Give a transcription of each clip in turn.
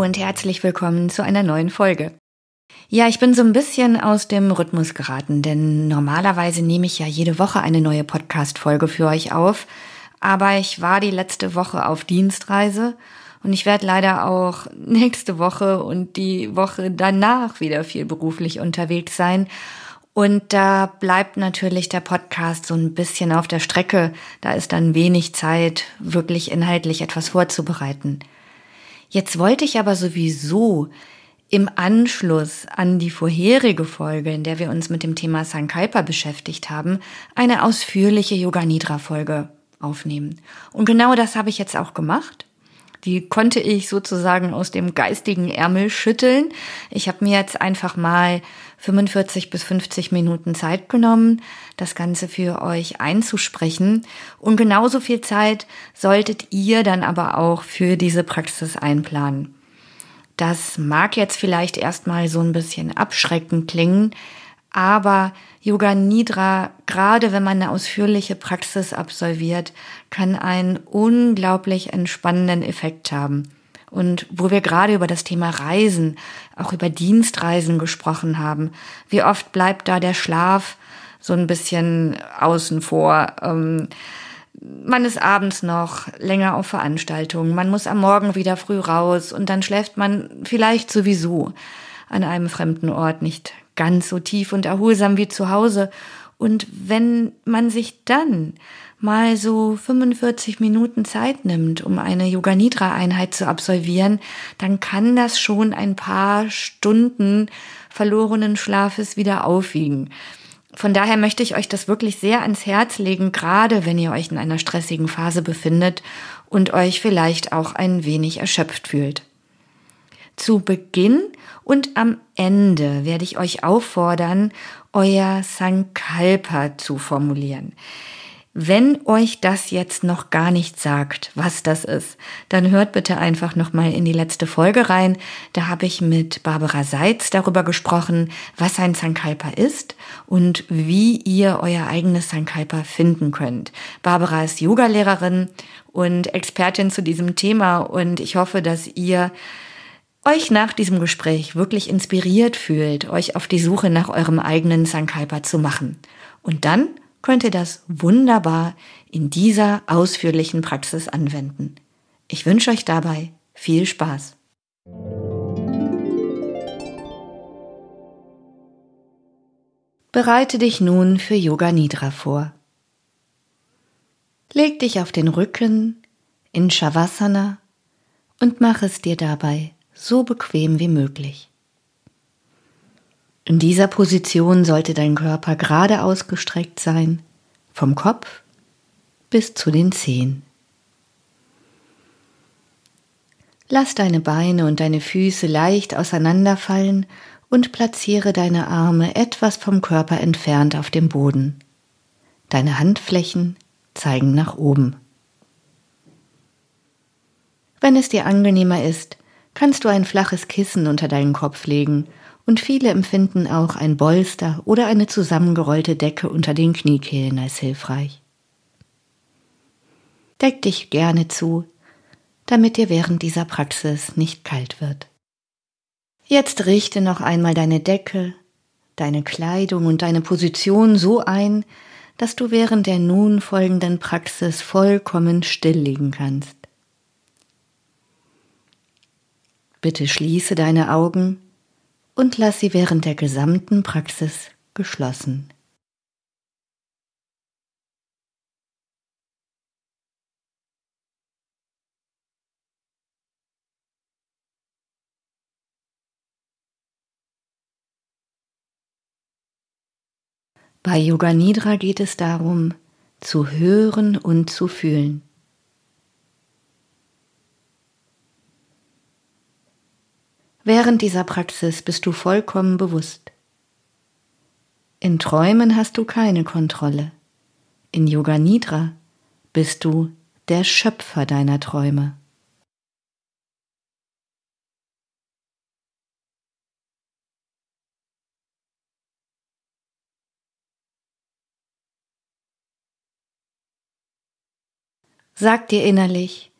Und herzlich willkommen zu einer neuen Folge. Ja, ich bin so ein bisschen aus dem Rhythmus geraten, denn normalerweise nehme ich ja jede Woche eine neue Podcast-Folge für euch auf. Aber ich war die letzte Woche auf Dienstreise und ich werde leider auch nächste Woche und die Woche danach wieder viel beruflich unterwegs sein. Und da bleibt natürlich der Podcast so ein bisschen auf der Strecke. Da ist dann wenig Zeit, wirklich inhaltlich etwas vorzubereiten. Jetzt wollte ich aber sowieso im Anschluss an die vorherige Folge, in der wir uns mit dem Thema Sankalpa beschäftigt haben, eine ausführliche Yoga Nidra Folge aufnehmen. Und genau das habe ich jetzt auch gemacht. Die konnte ich sozusagen aus dem geistigen Ärmel schütteln. Ich habe mir jetzt einfach mal 45 bis 50 Minuten Zeit genommen, das Ganze für euch einzusprechen. Und genauso viel Zeit solltet ihr dann aber auch für diese Praxis einplanen. Das mag jetzt vielleicht erstmal so ein bisschen abschreckend klingen, aber Yoga Nidra, gerade wenn man eine ausführliche Praxis absolviert, kann einen unglaublich entspannenden Effekt haben. Und wo wir gerade über das Thema Reisen, auch über Dienstreisen gesprochen haben, wie oft bleibt da der Schlaf so ein bisschen außen vor? Ähm, man ist abends noch länger auf Veranstaltungen, man muss am Morgen wieder früh raus und dann schläft man vielleicht sowieso an einem fremden Ort nicht ganz so tief und erholsam wie zu Hause. Und wenn man sich dann mal so 45 Minuten Zeit nimmt, um eine Yoga Nidra Einheit zu absolvieren, dann kann das schon ein paar Stunden verlorenen Schlafes wieder aufwiegen. Von daher möchte ich euch das wirklich sehr ans Herz legen, gerade wenn ihr euch in einer stressigen Phase befindet und euch vielleicht auch ein wenig erschöpft fühlt. Zu Beginn und am Ende werde ich euch auffordern, euer Sankalpa zu formulieren. Wenn euch das jetzt noch gar nicht sagt, was das ist, dann hört bitte einfach noch mal in die letzte Folge rein. Da habe ich mit Barbara Seitz darüber gesprochen, was ein Sankalpa ist und wie ihr euer eigenes Sankalpa finden könnt. Barbara ist Yogalehrerin und Expertin zu diesem Thema und ich hoffe, dass ihr euch nach diesem Gespräch wirklich inspiriert fühlt, euch auf die Suche nach eurem eigenen Sankalpa zu machen. Und dann könnt ihr das wunderbar in dieser ausführlichen Praxis anwenden. Ich wünsche euch dabei viel Spaß. Bereite dich nun für Yoga Nidra vor. Leg dich auf den Rücken in Shavasana und mach es dir dabei so bequem wie möglich. In dieser Position sollte dein Körper gerade ausgestreckt sein, vom Kopf bis zu den Zehen. Lass deine Beine und deine Füße leicht auseinanderfallen und platziere deine Arme etwas vom Körper entfernt auf dem Boden. Deine Handflächen zeigen nach oben. Wenn es dir angenehmer ist, kannst du ein flaches Kissen unter deinen Kopf legen und viele empfinden auch ein Bolster oder eine zusammengerollte Decke unter den Kniekehlen als hilfreich. Deck dich gerne zu, damit dir während dieser Praxis nicht kalt wird. Jetzt richte noch einmal deine Decke, deine Kleidung und deine Position so ein, dass du während der nun folgenden Praxis vollkommen still liegen kannst. Bitte schließe deine Augen und lass sie während der gesamten Praxis geschlossen. Bei Yoga Nidra geht es darum, zu hören und zu fühlen. Während dieser Praxis bist du vollkommen bewusst. In Träumen hast du keine Kontrolle. In Yoga Nidra bist du der Schöpfer deiner Träume. Sag dir innerlich,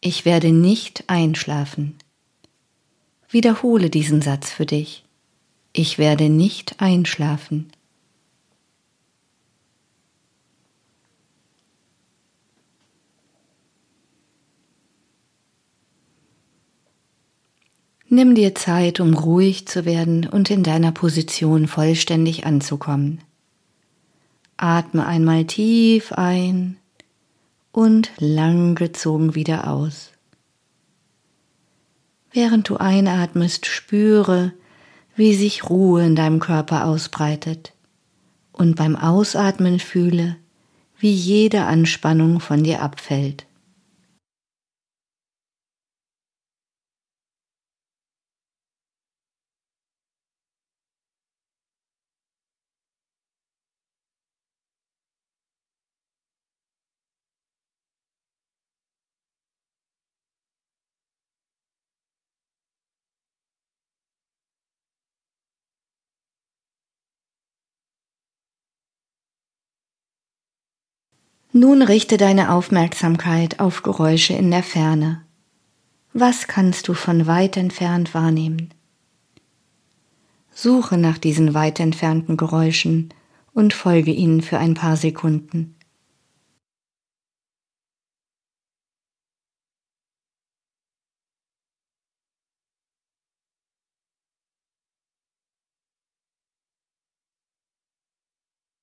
ich werde nicht einschlafen. Wiederhole diesen Satz für dich. Ich werde nicht einschlafen. Nimm dir Zeit, um ruhig zu werden und in deiner Position vollständig anzukommen. Atme einmal tief ein und lang gezogen wieder aus. Während du einatmest, spüre, wie sich Ruhe in deinem Körper ausbreitet und beim Ausatmen fühle, wie jede Anspannung von dir abfällt. Nun richte deine Aufmerksamkeit auf Geräusche in der Ferne. Was kannst du von weit entfernt wahrnehmen? Suche nach diesen weit entfernten Geräuschen und folge ihnen für ein paar Sekunden.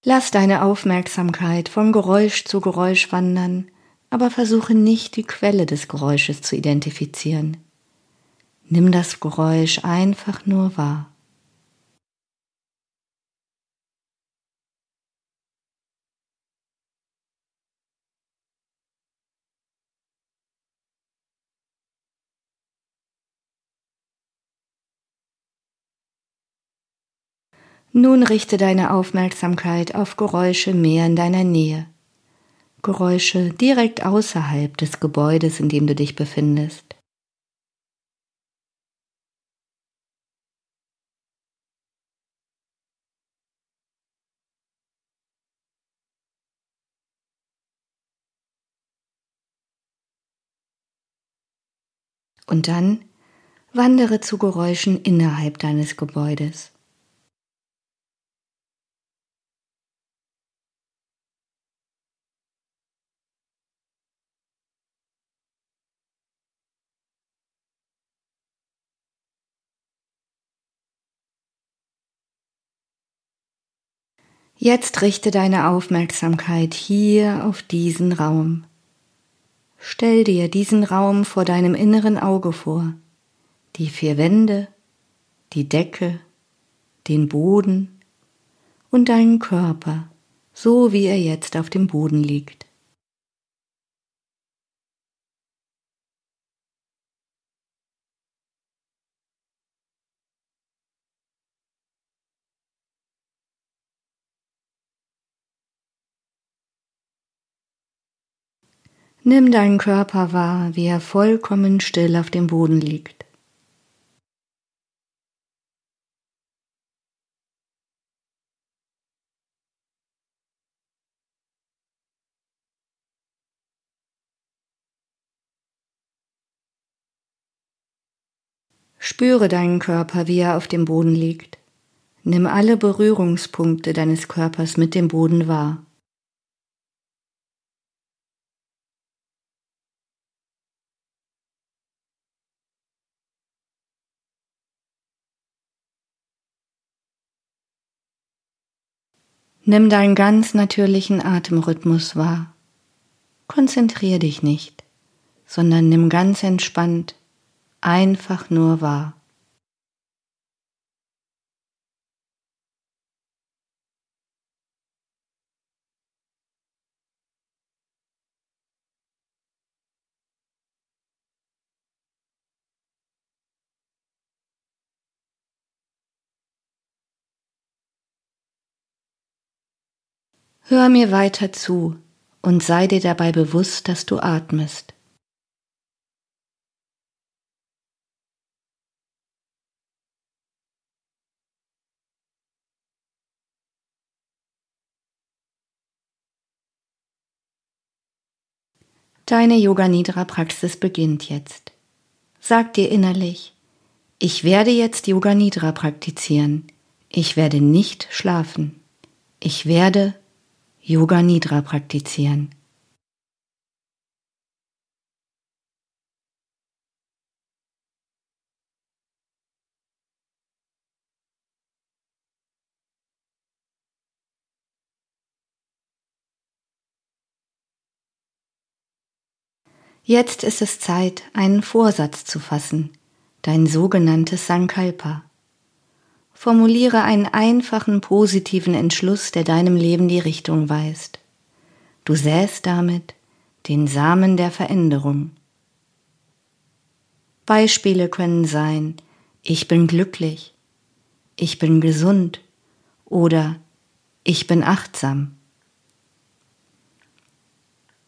Lass deine Aufmerksamkeit von Geräusch zu Geräusch wandern, aber versuche nicht die Quelle des Geräusches zu identifizieren. Nimm das Geräusch einfach nur wahr. Nun richte deine Aufmerksamkeit auf Geräusche mehr in deiner Nähe. Geräusche direkt außerhalb des Gebäudes, in dem du dich befindest. Und dann wandere zu Geräuschen innerhalb deines Gebäudes. Jetzt richte deine Aufmerksamkeit hier auf diesen Raum. Stell dir diesen Raum vor deinem inneren Auge vor. Die vier Wände, die Decke, den Boden und deinen Körper, so wie er jetzt auf dem Boden liegt. Nimm deinen Körper wahr, wie er vollkommen still auf dem Boden liegt. Spüre deinen Körper, wie er auf dem Boden liegt. Nimm alle Berührungspunkte deines Körpers mit dem Boden wahr. Nimm deinen ganz natürlichen Atemrhythmus wahr. Konzentrier dich nicht, sondern nimm ganz entspannt einfach nur wahr. Hör mir weiter zu und sei dir dabei bewusst, dass du atmest. Deine Yoga Nidra Praxis beginnt jetzt. Sag dir innerlich, Ich werde jetzt Yoga Nidra praktizieren. Ich werde nicht schlafen. Ich werde Yoga Nidra praktizieren. Jetzt ist es Zeit, einen Vorsatz zu fassen, dein sogenanntes Sankalpa. Formuliere einen einfachen positiven Entschluss, der deinem Leben die Richtung weist. Du säst damit den Samen der Veränderung. Beispiele können sein, ich bin glücklich, ich bin gesund oder ich bin achtsam.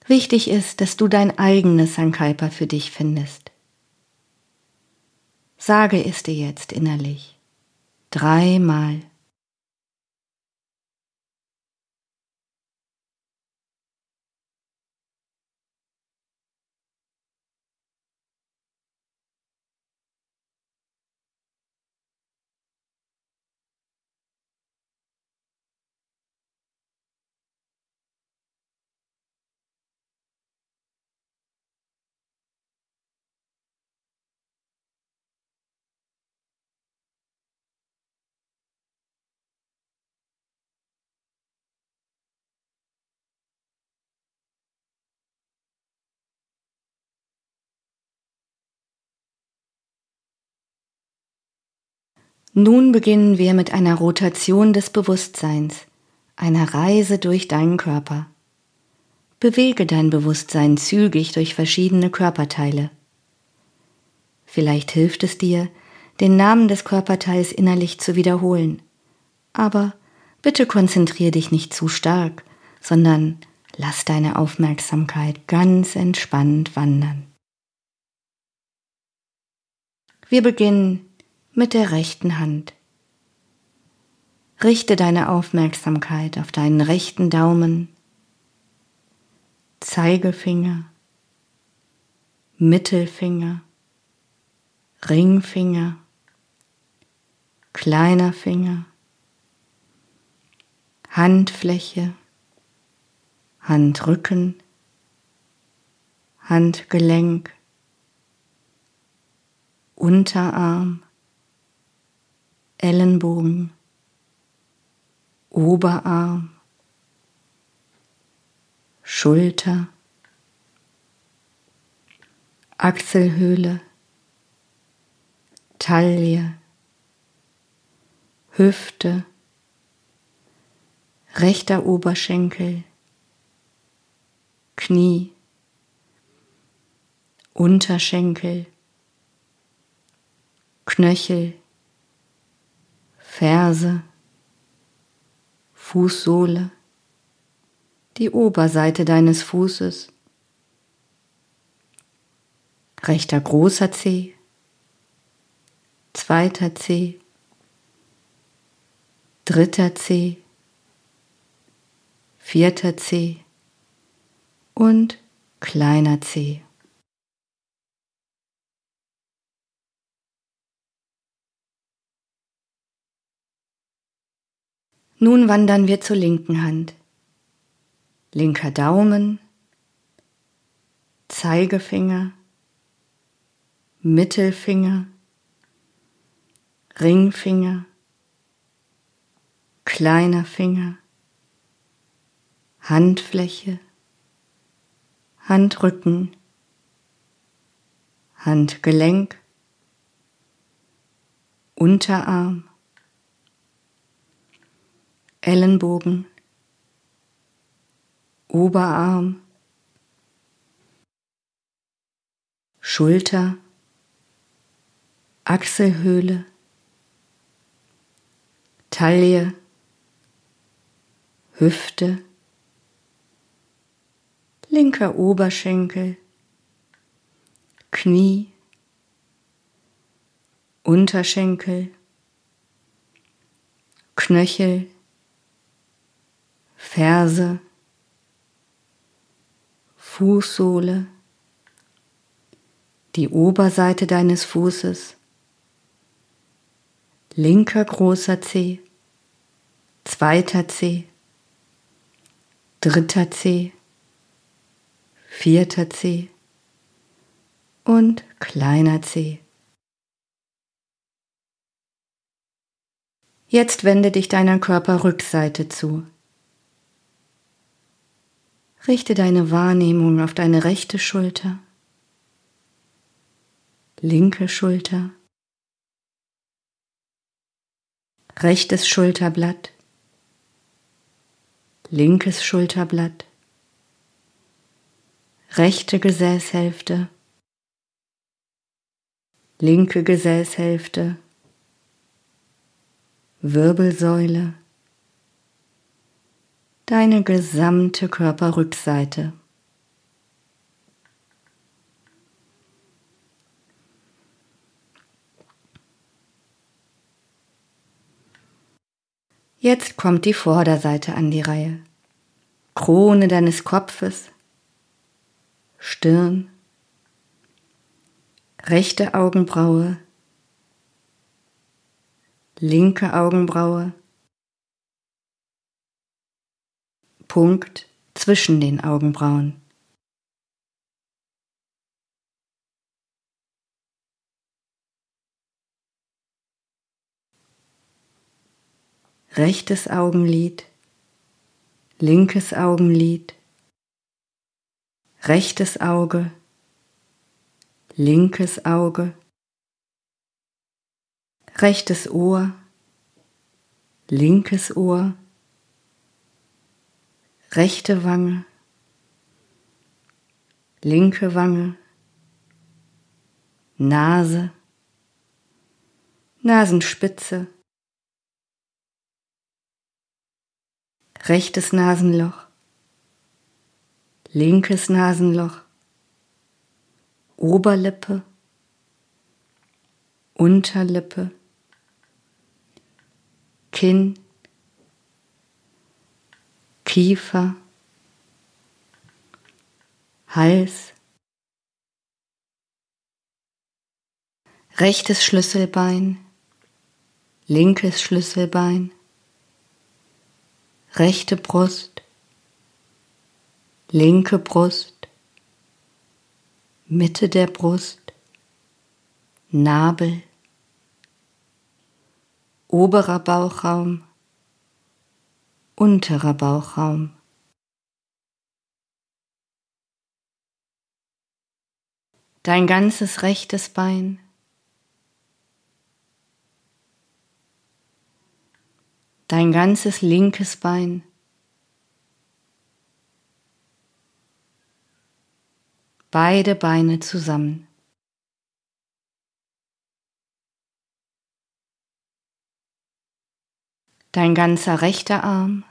Wichtig ist, dass du dein eigenes Sankalpa für dich findest. Sage es dir jetzt innerlich. Dreimal. Nun beginnen wir mit einer Rotation des Bewusstseins, einer Reise durch deinen Körper. Bewege dein Bewusstsein zügig durch verschiedene Körperteile. Vielleicht hilft es dir, den Namen des Körperteils innerlich zu wiederholen. Aber bitte konzentriere dich nicht zu stark, sondern lass deine Aufmerksamkeit ganz entspannt wandern. Wir beginnen mit der rechten Hand. Richte deine Aufmerksamkeit auf deinen rechten Daumen, Zeigefinger, Mittelfinger, Ringfinger, kleiner Finger, Handfläche, Handrücken, Handgelenk, Unterarm, Ellenbogen, Oberarm, Schulter, Achselhöhle, Taille, Hüfte, rechter Oberschenkel, Knie, Unterschenkel, Knöchel, Ferse, Fußsohle, die Oberseite deines Fußes, rechter großer Zeh, zweiter Zeh, dritter Zeh, vierter Zeh und kleiner Zeh. Nun wandern wir zur linken Hand. Linker Daumen, Zeigefinger, Mittelfinger, Ringfinger, kleiner Finger, Handfläche, Handrücken, Handgelenk, Unterarm, Ellenbogen, Oberarm, Schulter, Achselhöhle, Taille, Hüfte, linker Oberschenkel, Knie, Unterschenkel, Knöchel, Ferse, Fußsohle, die Oberseite deines Fußes, linker großer Zeh, zweiter Zeh, dritter Zeh, vierter Zeh und kleiner Zeh. Jetzt wende dich deiner Körperrückseite zu. Richte deine Wahrnehmung auf deine rechte Schulter, linke Schulter, rechtes Schulterblatt, linkes Schulterblatt, rechte Gesäßhälfte, linke Gesäßhälfte, Wirbelsäule, deine gesamte Körperrückseite. Jetzt kommt die Vorderseite an die Reihe. Krone deines Kopfes, Stirn, rechte Augenbraue, linke Augenbraue, Punkt zwischen den Augenbrauen. Rechtes Augenlid, linkes Augenlid, rechtes Auge, linkes Auge, rechtes Ohr, linkes Ohr, rechte Wange, linke Wange, Nase, Nasenspitze, rechtes Nasenloch, linkes Nasenloch, Oberlippe, Unterlippe, Kinn, Kiefer, Hals, rechtes Schlüsselbein, linkes Schlüsselbein, rechte Brust, linke Brust, Mitte der Brust, Nabel, oberer Bauchraum, unterer Bauchraum. Dein ganzes rechtes Bein. Dein ganzes linkes Bein. Beide Beine zusammen. Dein ganzer rechter Arm,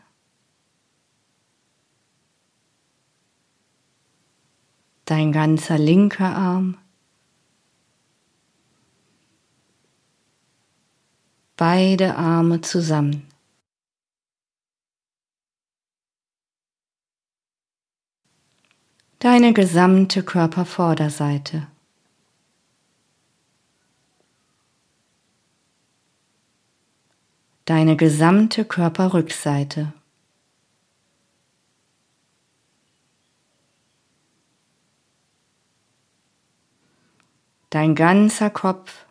dein ganzer linker Arm, beide Arme zusammen. Deine gesamte Körpervorderseite. Deine gesamte Körperrückseite. Dein ganzer Kopf.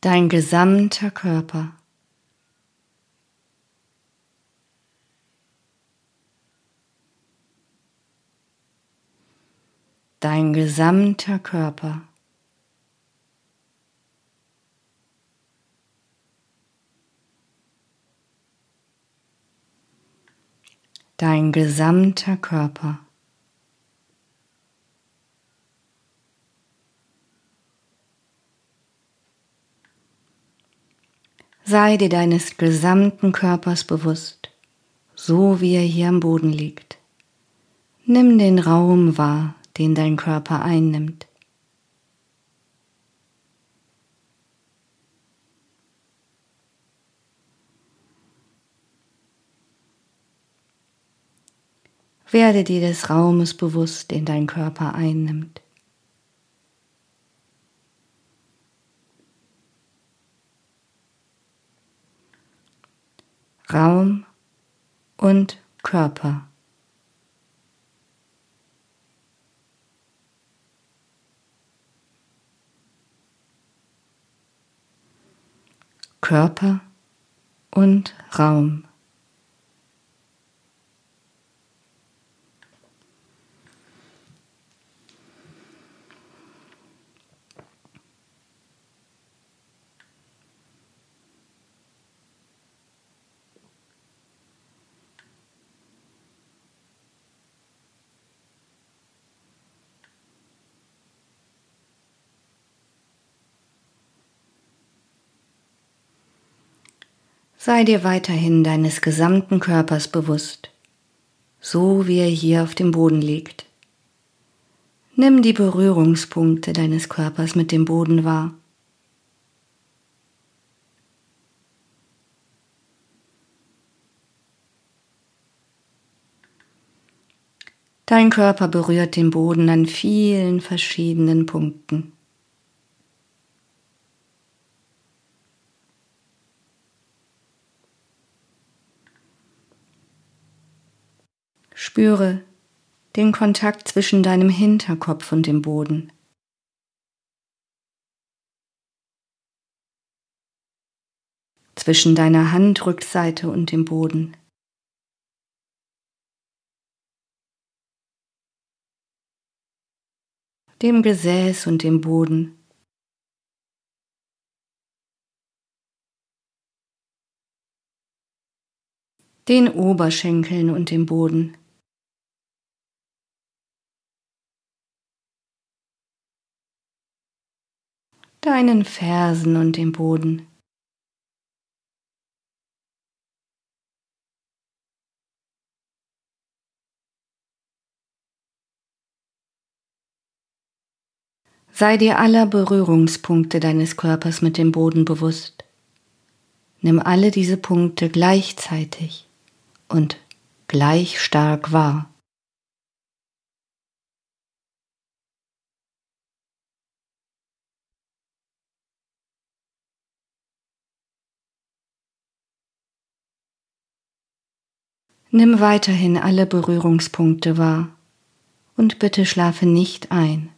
Dein gesamter Körper. Dein gesamter Körper. Dein gesamter Körper. Sei dir deines gesamten Körpers bewusst, so wie er hier am Boden liegt. Nimm den Raum wahr, den dein Körper einnimmt. Werde dir des Raumes bewusst, den dein Körper einnimmt. Raum und Körper. Körper und Raum. Sei dir weiterhin deines gesamten Körpers bewusst, so wie er hier auf dem Boden liegt. Nimm die Berührungspunkte deines Körpers mit dem Boden wahr. Dein Körper berührt den Boden an vielen verschiedenen Punkten. Spüre den Kontakt zwischen deinem Hinterkopf und dem Boden. Zwischen deiner Handrückseite und dem Boden. Dem Gesäß und dem Boden. Den Oberschenkeln und dem Boden. Deinen Fersen und dem Boden. Sei dir aller Berührungspunkte deines Körpers mit dem Boden bewusst. Nimm alle diese Punkte gleichzeitig und gleich stark wahr. Nimm weiterhin alle Berührungspunkte wahr und bitte schlafe nicht ein.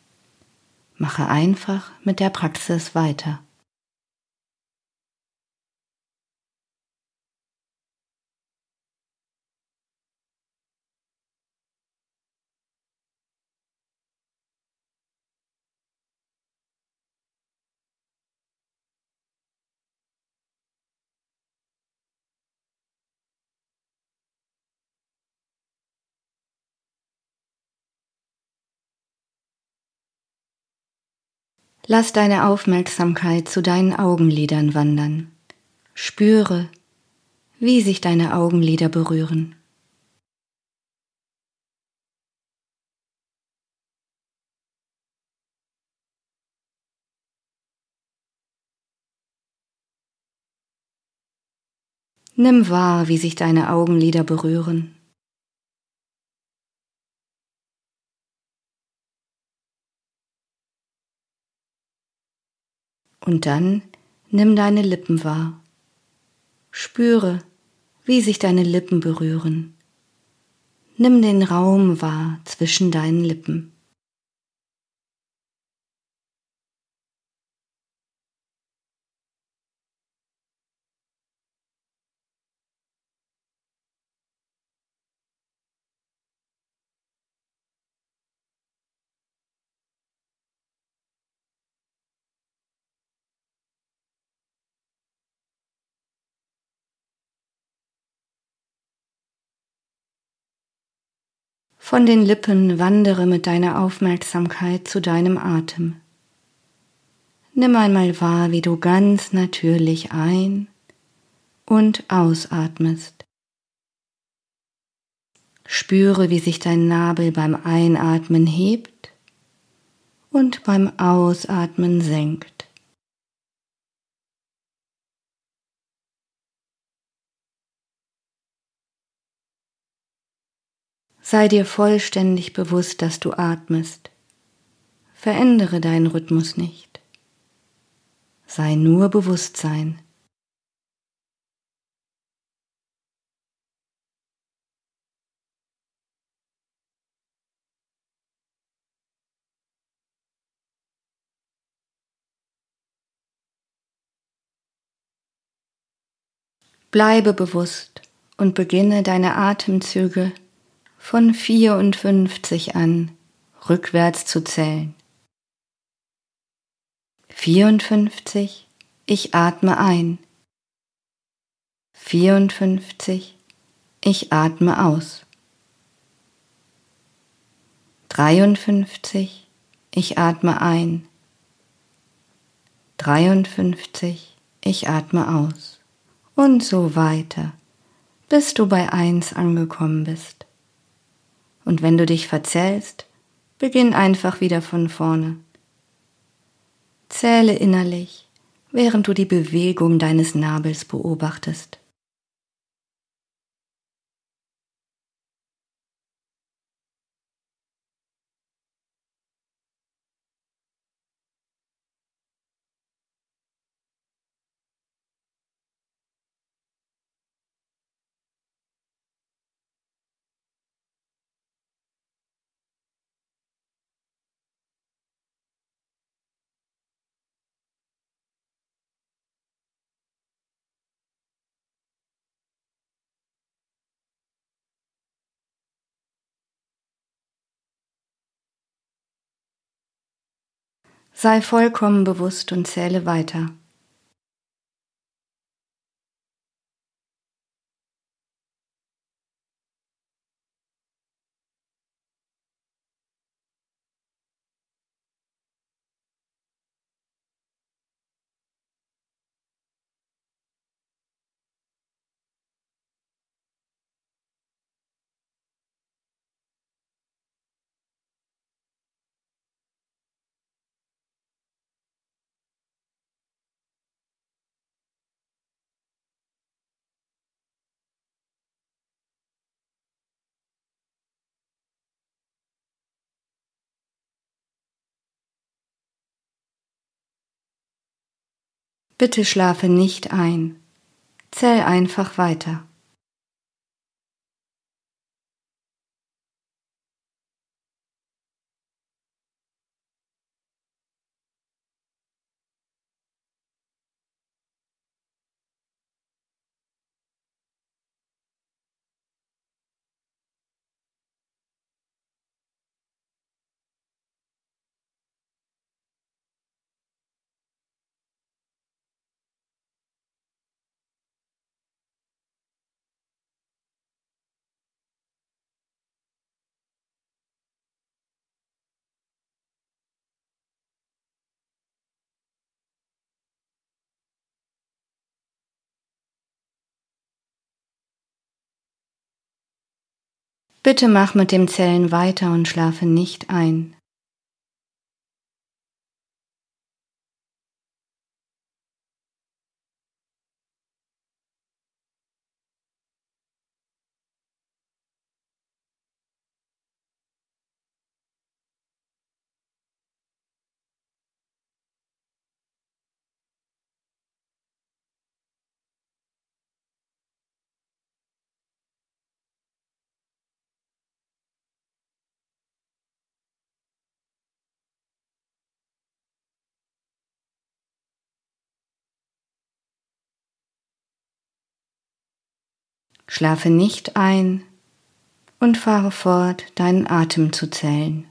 Mache einfach mit der Praxis weiter. Lass deine Aufmerksamkeit zu deinen Augenlidern wandern. Spüre, wie sich deine Augenlider berühren. Nimm wahr, wie sich deine Augenlider berühren. Und dann nimm deine Lippen wahr. Spüre, wie sich deine Lippen berühren. Nimm den Raum wahr zwischen deinen Lippen. Von den Lippen wandere mit deiner Aufmerksamkeit zu deinem Atem. Nimm einmal wahr, wie du ganz natürlich ein- und ausatmest. Spüre, wie sich dein Nabel beim Einatmen hebt und beim Ausatmen senkt. Sei dir vollständig bewusst, dass du atmest. Verändere deinen Rhythmus nicht. Sei nur Bewusstsein. Bleibe bewusst und beginne deine Atemzüge von 54 an rückwärts zu zählen. 54, ich atme ein. 54, ich atme aus. 53, ich atme ein. 53, ich atme aus und so weiter, bis du bei eins angekommen bist. Und wenn du dich verzählst, beginn einfach wieder von vorne. Zähle innerlich, während du die Bewegung deines Nabels beobachtest. Sei vollkommen bewusst und zähle weiter. Bitte schlafe nicht ein. Zähl einfach weiter. Bitte mach mit dem Zählen weiter und schlafe nicht ein. Schlafe nicht ein und fahre fort, deinen Atem zu zählen.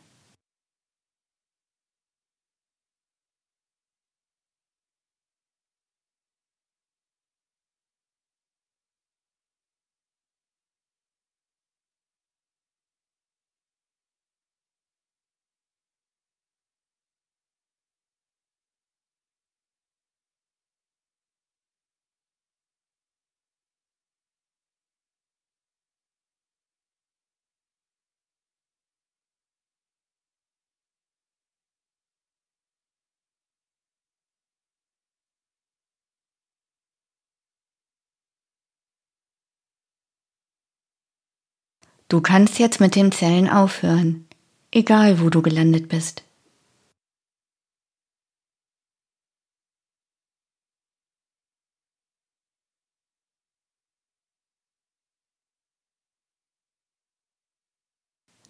Du kannst jetzt mit dem Zellen aufhören, egal wo du gelandet bist.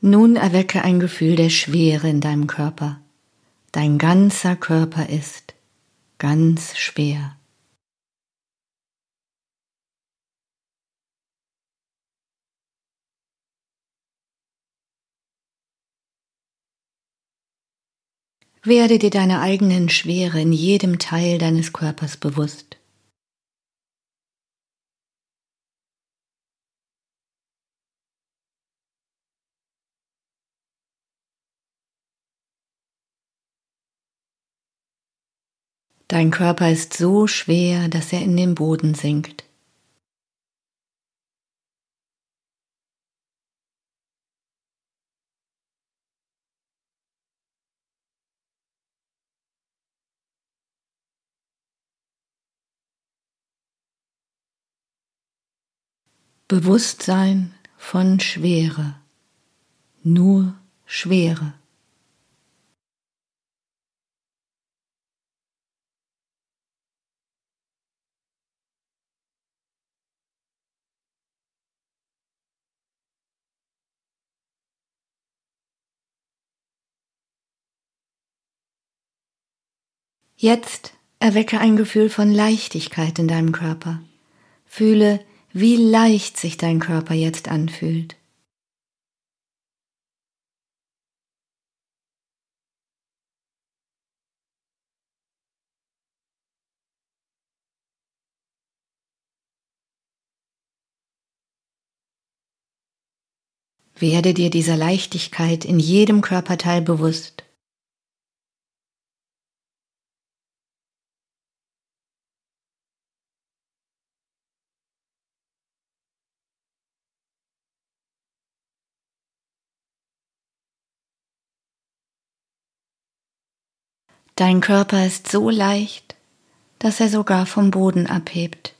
Nun erwecke ein Gefühl der Schwere in deinem Körper. Dein ganzer Körper ist ganz schwer. Werde dir deiner eigenen Schwere in jedem Teil deines Körpers bewusst. Dein Körper ist so schwer, dass er in den Boden sinkt. Bewusstsein von Schwere, nur Schwere. Jetzt erwecke ein Gefühl von Leichtigkeit in deinem Körper. Fühle, wie leicht sich dein Körper jetzt anfühlt. Werde dir dieser Leichtigkeit in jedem Körperteil bewusst. Dein Körper ist so leicht, dass er sogar vom Boden abhebt.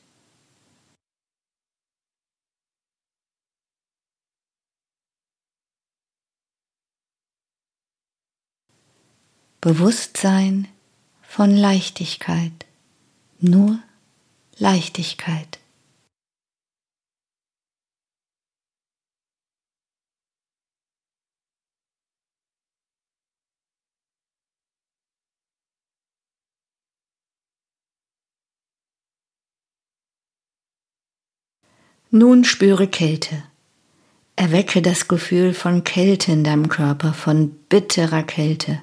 Bewusstsein von Leichtigkeit, nur Leichtigkeit. Nun spüre Kälte. Erwecke das Gefühl von Kälte in deinem Körper, von bitterer Kälte.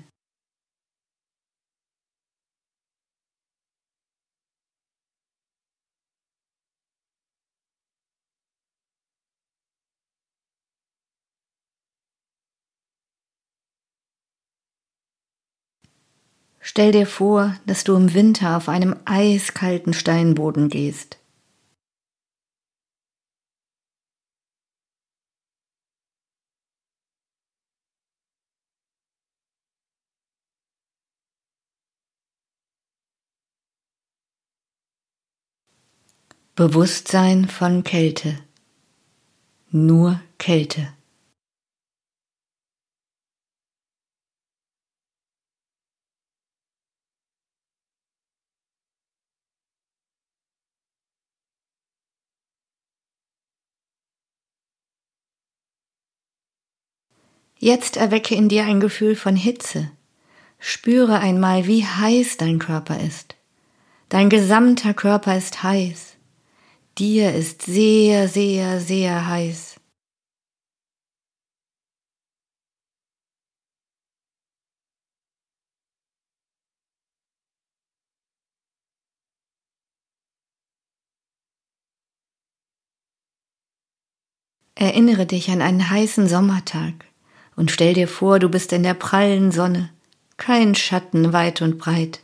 Stell dir vor, dass du im Winter auf einem eiskalten Steinboden gehst. Bewusstsein von Kälte. Nur Kälte. Jetzt erwecke in dir ein Gefühl von Hitze. Spüre einmal, wie heiß dein Körper ist. Dein gesamter Körper ist heiß. Dir ist sehr, sehr, sehr heiß. Erinnere dich an einen heißen Sommertag und stell dir vor, du bist in der prallen Sonne, kein Schatten weit und breit.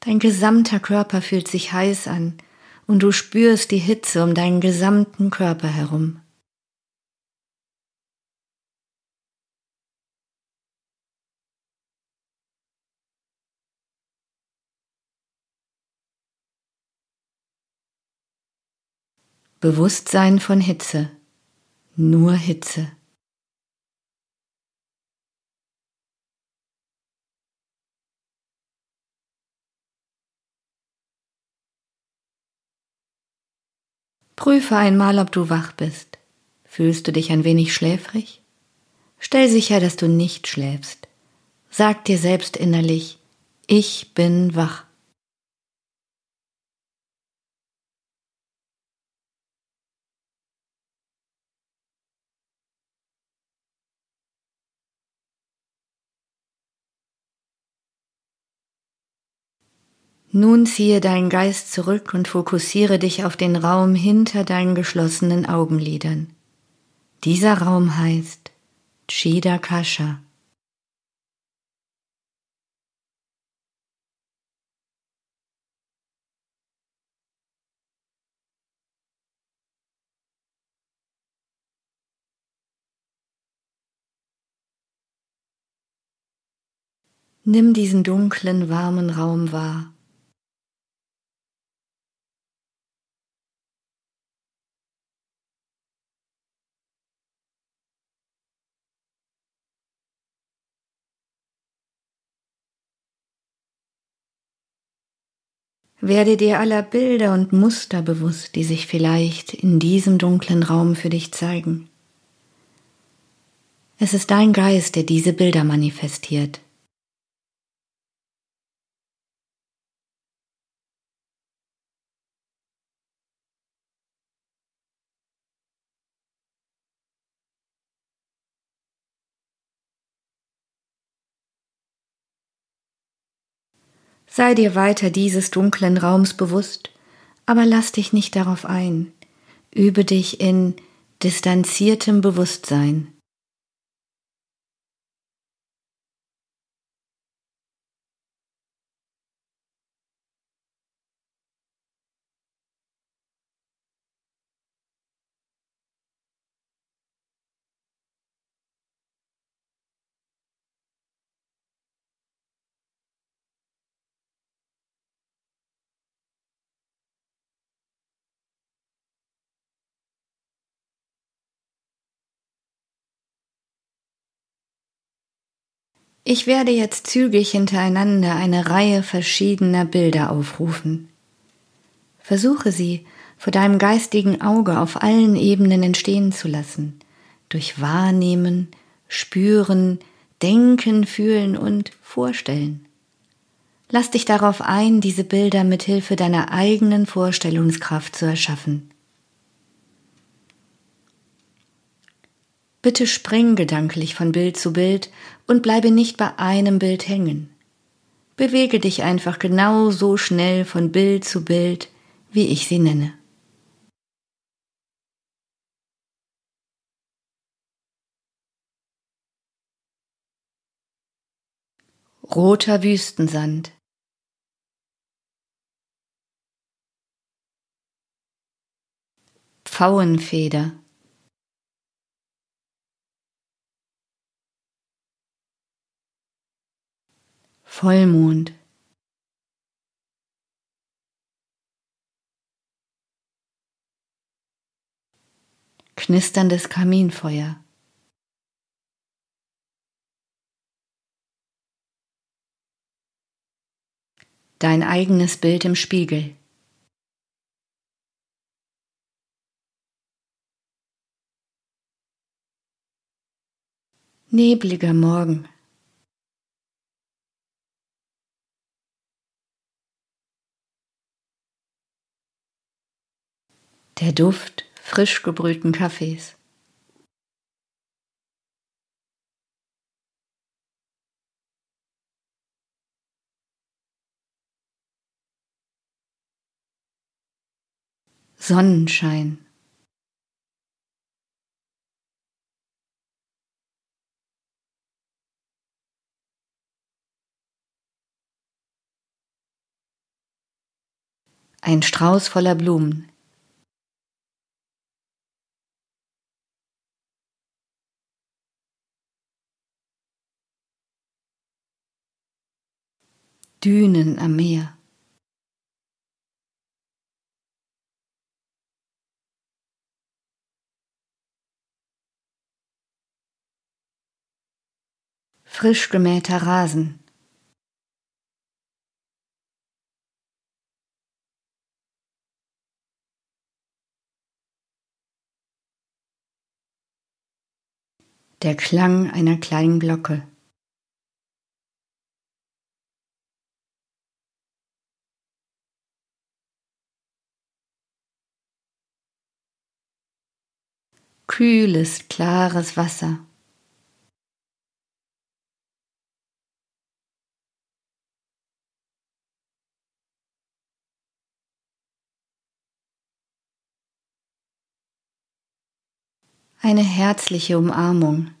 Dein gesamter Körper fühlt sich heiß an, und du spürst die Hitze um deinen gesamten Körper herum. Bewusstsein von Hitze, nur Hitze. Prüfe einmal, ob du wach bist. Fühlst du dich ein wenig schläfrig? Stell sicher, dass du nicht schläfst. Sag dir selbst innerlich, ich bin wach. Nun ziehe deinen Geist zurück und fokussiere dich auf den Raum hinter deinen geschlossenen Augenlidern. Dieser Raum heißt Chidakasha. Nimm diesen dunklen, warmen Raum wahr. Werde dir aller Bilder und Muster bewusst, die sich vielleicht in diesem dunklen Raum für dich zeigen. Es ist dein Geist, der diese Bilder manifestiert. Sei dir weiter dieses dunklen Raums bewusst, aber lass dich nicht darauf ein. Übe dich in distanziertem Bewusstsein. Ich werde jetzt zügig hintereinander eine Reihe verschiedener Bilder aufrufen. Versuche sie vor deinem geistigen Auge auf allen Ebenen entstehen zu lassen, durch Wahrnehmen, Spüren, Denken, Fühlen und Vorstellen. Lass dich darauf ein, diese Bilder mit Hilfe deiner eigenen Vorstellungskraft zu erschaffen. Bitte spring gedanklich von Bild zu Bild und bleibe nicht bei einem Bild hängen. Bewege dich einfach genau so schnell von Bild zu Bild, wie ich sie nenne. Roter Wüstensand Pfauenfeder Vollmond. Knisterndes Kaminfeuer. Dein eigenes Bild im Spiegel. Nebliger Morgen. Der Duft frisch gebrühten Kaffees. Sonnenschein. Ein Strauß voller Blumen, Dünen am Meer. Frisch gemähter Rasen. Der Klang einer kleinen Glocke. Kühles, klares Wasser. Eine herzliche Umarmung.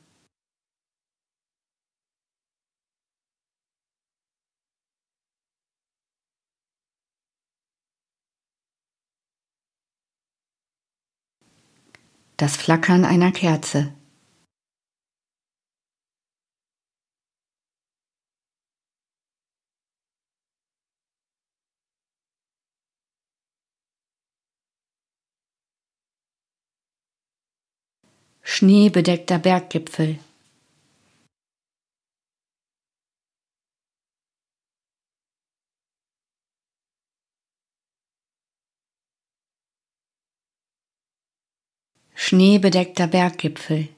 Das Flackern einer Kerze. Schneebedeckter Berggipfel. Schneebedeckter Berggipfel.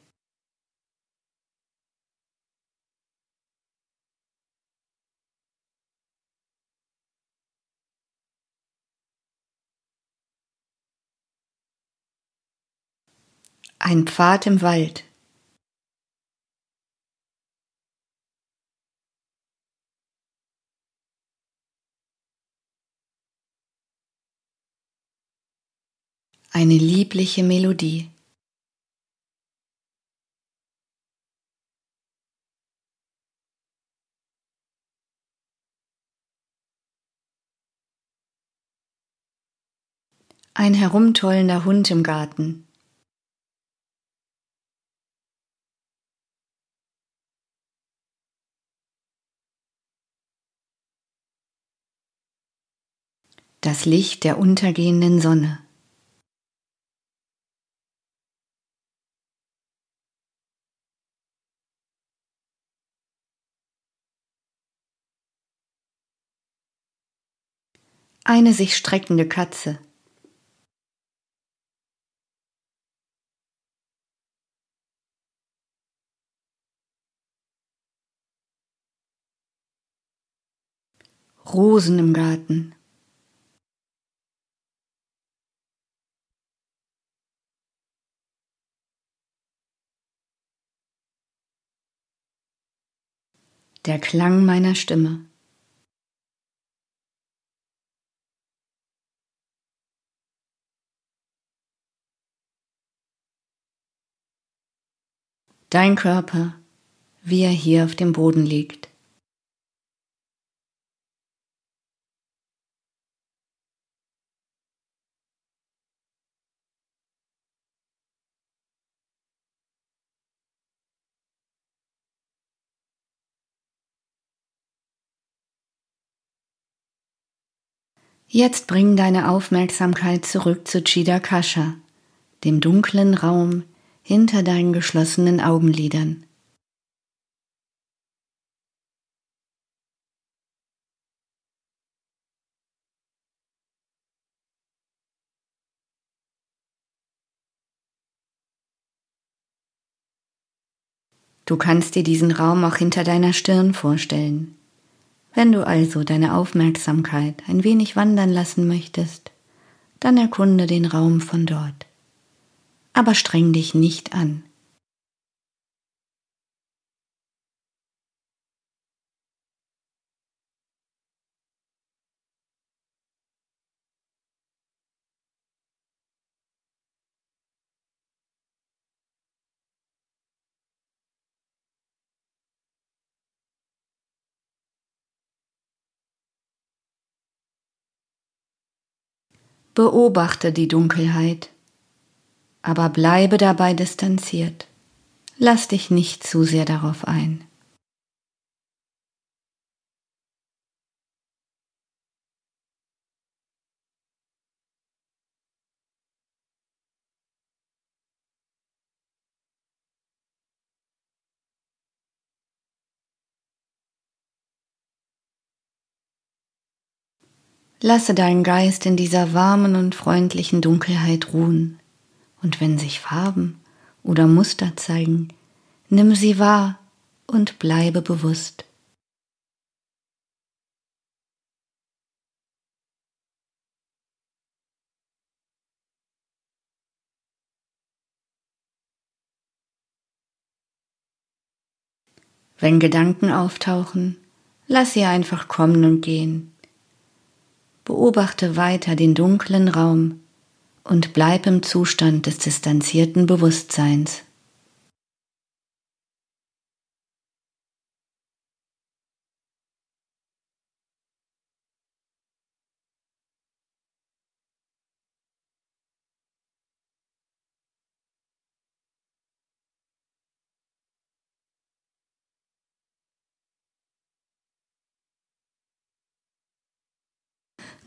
Ein Pfad im Wald. Eine liebliche Melodie. Ein herumtollender Hund im Garten. Das Licht der untergehenden Sonne. Eine sich streckende Katze. Rosen im Garten. Der Klang meiner Stimme. Dein Körper, wie er hier auf dem Boden liegt. Jetzt bring deine Aufmerksamkeit zurück zu Chidakasha, dem dunklen Raum hinter deinen geschlossenen Augenlidern. Du kannst dir diesen Raum auch hinter deiner Stirn vorstellen. Wenn du also deine Aufmerksamkeit ein wenig wandern lassen möchtest, dann erkunde den Raum von dort. Aber streng dich nicht an. Beobachte die Dunkelheit, aber bleibe dabei distanziert. Lass dich nicht zu sehr darauf ein. Lasse deinen Geist in dieser warmen und freundlichen Dunkelheit ruhen, und wenn sich Farben oder Muster zeigen, nimm sie wahr und bleibe bewusst. Wenn Gedanken auftauchen, lass sie einfach kommen und gehen. Beobachte weiter den dunklen Raum und bleib im Zustand des distanzierten Bewusstseins.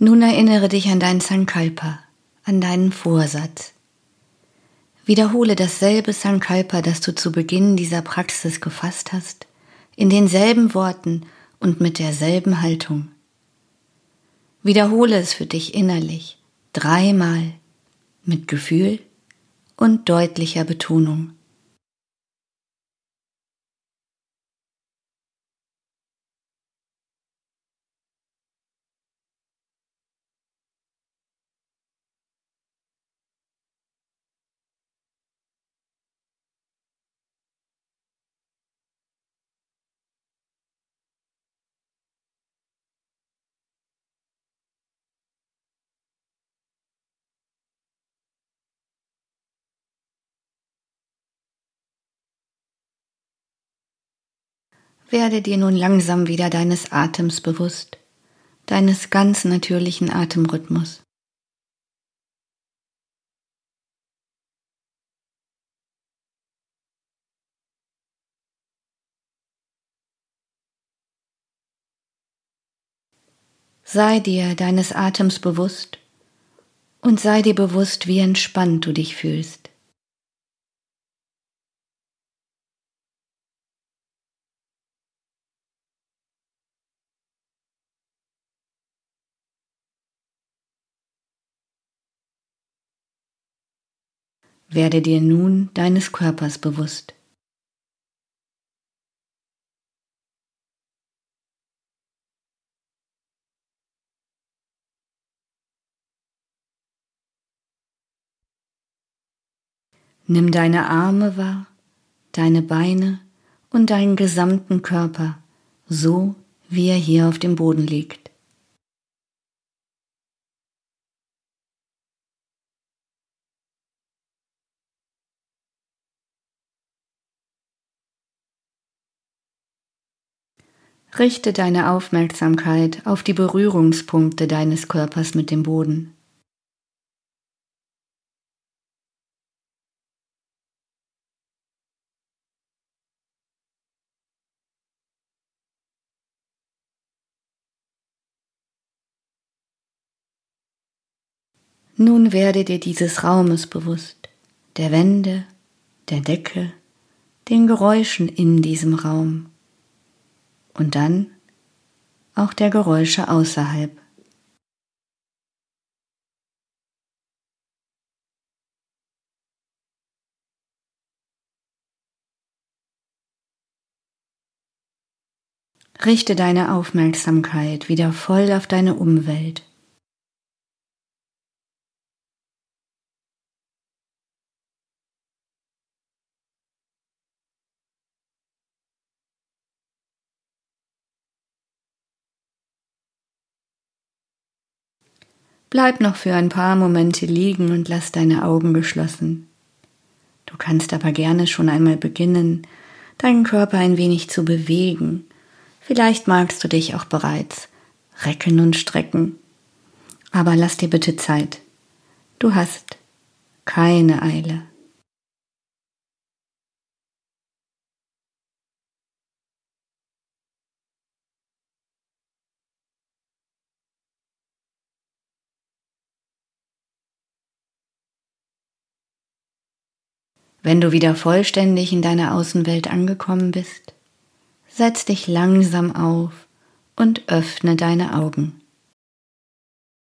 Nun erinnere dich an dein Sankalpa, an deinen Vorsatz. Wiederhole dasselbe Sankalpa, das du zu Beginn dieser Praxis gefasst hast, in denselben Worten und mit derselben Haltung. Wiederhole es für dich innerlich dreimal mit Gefühl und deutlicher Betonung. Werde dir nun langsam wieder deines Atems bewusst, deines ganz natürlichen Atemrhythmus. Sei dir deines Atems bewusst und sei dir bewusst, wie entspannt du dich fühlst. Werde dir nun deines Körpers bewusst. Nimm deine Arme wahr, deine Beine und deinen gesamten Körper, so wie er hier auf dem Boden liegt. Richte deine Aufmerksamkeit auf die Berührungspunkte deines Körpers mit dem Boden. Nun werde dir dieses Raumes bewusst, der Wände, der Decke, den Geräuschen in diesem Raum und dann auch der Geräusche außerhalb. Richte deine Aufmerksamkeit wieder voll auf deine Umwelt. Bleib noch für ein paar Momente liegen und lass deine Augen geschlossen. Du kannst aber gerne schon einmal beginnen, deinen Körper ein wenig zu bewegen. Vielleicht magst du dich auch bereits recken und strecken. Aber lass dir bitte Zeit. Du hast keine Eile. Wenn du wieder vollständig in deiner Außenwelt angekommen bist, setz dich langsam auf und öffne deine Augen.